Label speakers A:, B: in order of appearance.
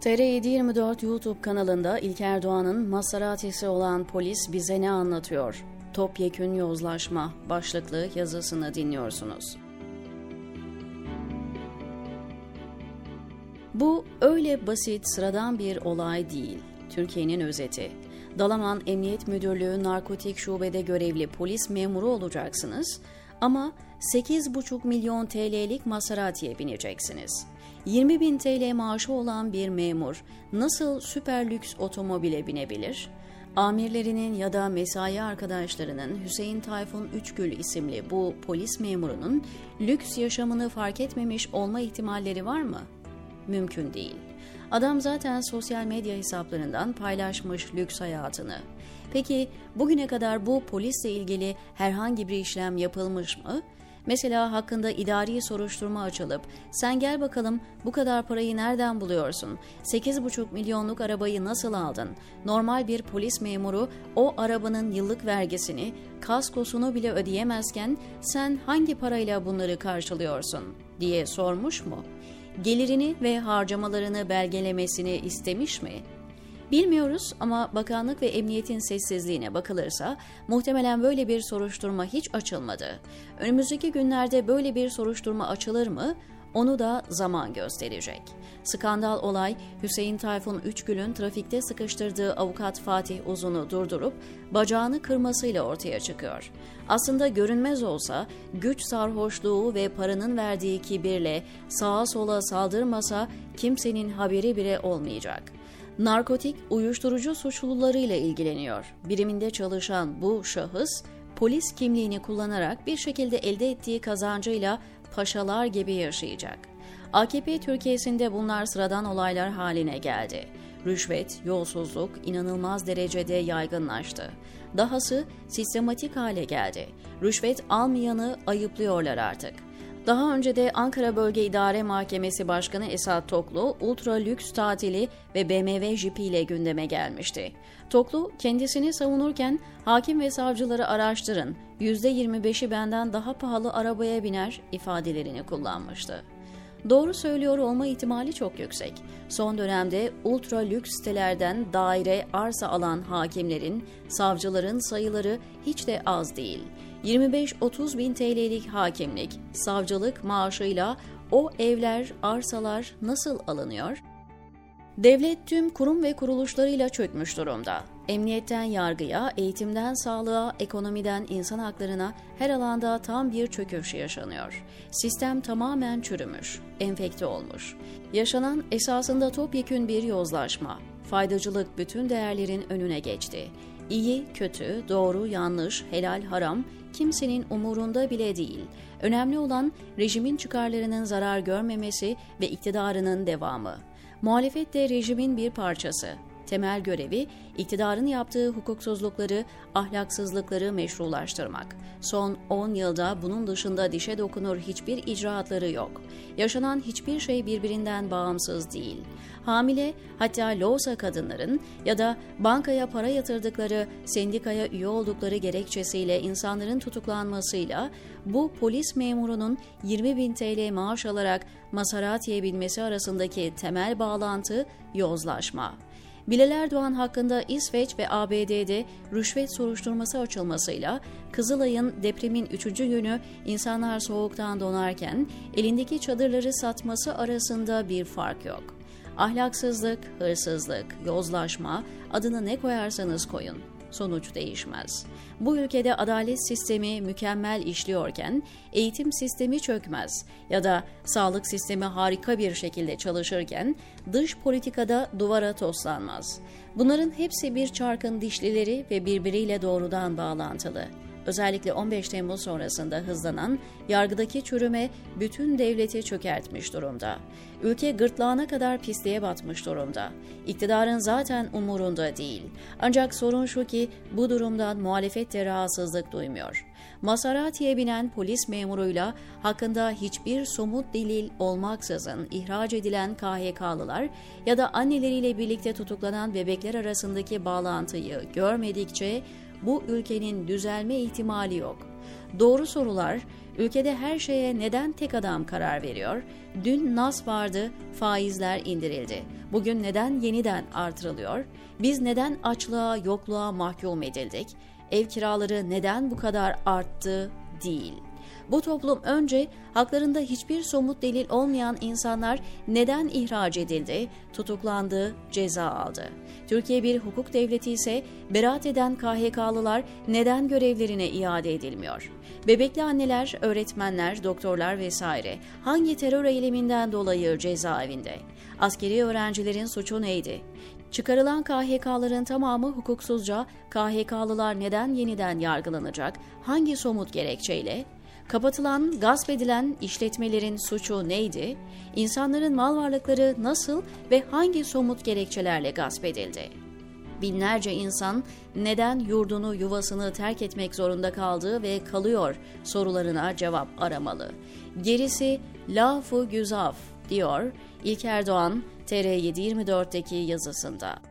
A: TR724 YouTube kanalında İlker Doğan'ın Maseratisi olan polis bize ne anlatıyor? Topyekün yozlaşma başlıklı yazısını dinliyorsunuz. Bu öyle basit, sıradan bir olay değil. Türkiye'nin özeti. Dalaman Emniyet Müdürlüğü Narkotik Şubede görevli polis memuru olacaksınız ama 8,5 milyon TL'lik Maserati'ye bineceksiniz. 20 bin TL maaşı olan bir memur nasıl süper lüks otomobile binebilir? Amirlerinin ya da mesai arkadaşlarının Hüseyin Tayfun Üçgül isimli bu polis memurunun lüks yaşamını fark etmemiş olma ihtimalleri var mı? Mümkün değil. Adam zaten sosyal medya hesaplarından paylaşmış lüks hayatını. Peki bugüne kadar bu polisle ilgili herhangi bir işlem yapılmış mı? Mesela hakkında idari soruşturma açılıp sen gel bakalım bu kadar parayı nereden buluyorsun? 8,5 milyonluk arabayı nasıl aldın? Normal bir polis memuru o arabanın yıllık vergisini, kaskosunu bile ödeyemezken sen hangi parayla bunları karşılıyorsun diye sormuş mu? Gelirini ve harcamalarını belgelemesini istemiş mi? Bilmiyoruz ama bakanlık ve emniyetin sessizliğine bakılırsa muhtemelen böyle bir soruşturma hiç açılmadı. Önümüzdeki günlerde böyle bir soruşturma açılır mı? Onu da zaman gösterecek. Skandal olay Hüseyin Tayfun Üçgül'ün trafikte sıkıştırdığı avukat Fatih Uzun'u durdurup bacağını kırmasıyla ortaya çıkıyor. Aslında görünmez olsa güç sarhoşluğu ve paranın verdiği kibirle sağa sola saldırmasa kimsenin haberi bile olmayacak.'' Narkotik uyuşturucu suçlularıyla ilgileniyor. Biriminde çalışan bu şahıs polis kimliğini kullanarak bir şekilde elde ettiği kazancıyla paşalar gibi yaşayacak. AKP Türkiye'sinde bunlar sıradan olaylar haline geldi. Rüşvet, yolsuzluk inanılmaz derecede yaygınlaştı. Dahası sistematik hale geldi. Rüşvet almayanı ayıplıyorlar artık. Daha önce de Ankara Bölge İdare Mahkemesi Başkanı Esat Toklu, ultra lüks tatili ve BMW jipi ile gündeme gelmişti. Toklu, kendisini savunurken hakim ve savcıları araştırın, %25'i benden daha pahalı arabaya biner ifadelerini kullanmıştı. Doğru söylüyor olma ihtimali çok yüksek. Son dönemde ultra lüks sitelerden daire arsa alan hakimlerin, savcıların sayıları hiç de az değil. 25-30 bin TL'lik hakimlik, savcılık maaşıyla o evler, arsalar nasıl alınıyor? Devlet tüm kurum ve kuruluşlarıyla çökmüş durumda. Emniyetten yargıya, eğitimden sağlığa, ekonomiden insan haklarına her alanda tam bir çöküş yaşanıyor. Sistem tamamen çürümüş, enfekte olmuş. Yaşanan esasında topyekün bir yozlaşma. Faydacılık bütün değerlerin önüne geçti. İyi, kötü, doğru, yanlış, helal, haram kimsenin umurunda bile değil. Önemli olan rejimin çıkarlarının zarar görmemesi ve iktidarının devamı. Muhalefet de rejimin bir parçası. Temel görevi iktidarın yaptığı hukuksuzlukları, ahlaksızlıkları meşrulaştırmak. Son 10 yılda bunun dışında dişe dokunur hiçbir icraatları yok. Yaşanan hiçbir şey birbirinden bağımsız değil. Hamile hatta loğusa kadınların ya da bankaya para yatırdıkları, sendikaya üye oldukları gerekçesiyle insanların tutuklanmasıyla bu polis memurunun 20 bin TL maaş alarak Maserati'ye binmesi arasındaki temel bağlantı yozlaşma. Bilal Erdoğan hakkında İsveç ve ABD'de rüşvet soruşturması açılmasıyla Kızılay'ın depremin 3. günü insanlar soğuktan donarken elindeki çadırları satması arasında bir fark yok. Ahlaksızlık, hırsızlık, yozlaşma, adını ne koyarsanız koyun sonuç değişmez. Bu ülkede adalet sistemi mükemmel işliyorken eğitim sistemi çökmez ya da sağlık sistemi harika bir şekilde çalışırken dış politikada duvara toslanmaz. Bunların hepsi bir çarkın dişlileri ve birbiriyle doğrudan bağlantılı. Özellikle 15 Temmuz sonrasında hızlanan yargıdaki çürüme bütün devleti çökertmiş durumda. Ülke gırtlağına kadar pisliğe batmış durumda. İktidarın zaten umurunda değil. Ancak sorun şu ki bu durumdan muhalefet de rahatsızlık duymuyor. Maserati'ye binen polis memuruyla hakkında hiçbir somut delil olmaksızın ihraç edilen KHK'lılar ya da anneleriyle birlikte tutuklanan bebekler arasındaki bağlantıyı görmedikçe bu ülkenin düzelme ihtimali yok. Doğru sorular, ülkede her şeye neden tek adam karar veriyor? Dün nas vardı, faizler indirildi. Bugün neden yeniden artırılıyor? Biz neden açlığa, yokluğa mahkum edildik? Ev kiraları neden bu kadar arttı? Değil. Bu toplum önce haklarında hiçbir somut delil olmayan insanlar neden ihraç edildi, tutuklandı, ceza aldı. Türkiye bir hukuk devleti ise beraat eden KHK'lılar neden görevlerine iade edilmiyor? Bebekli anneler, öğretmenler, doktorlar vesaire hangi terör eyleminden dolayı cezaevinde? Askeri öğrencilerin suçu neydi? Çıkarılan KHK'ların tamamı hukuksuzca KHK'lılar neden yeniden yargılanacak? Hangi somut gerekçeyle? Kapatılan, gasp edilen işletmelerin suçu neydi? İnsanların mal varlıkları nasıl ve hangi somut gerekçelerle gasp edildi? Binlerce insan neden yurdunu, yuvasını terk etmek zorunda kaldı ve kalıyor sorularına cevap aramalı. Gerisi lafu güzaf diyor İlker Doğan TR724'deki yazısında.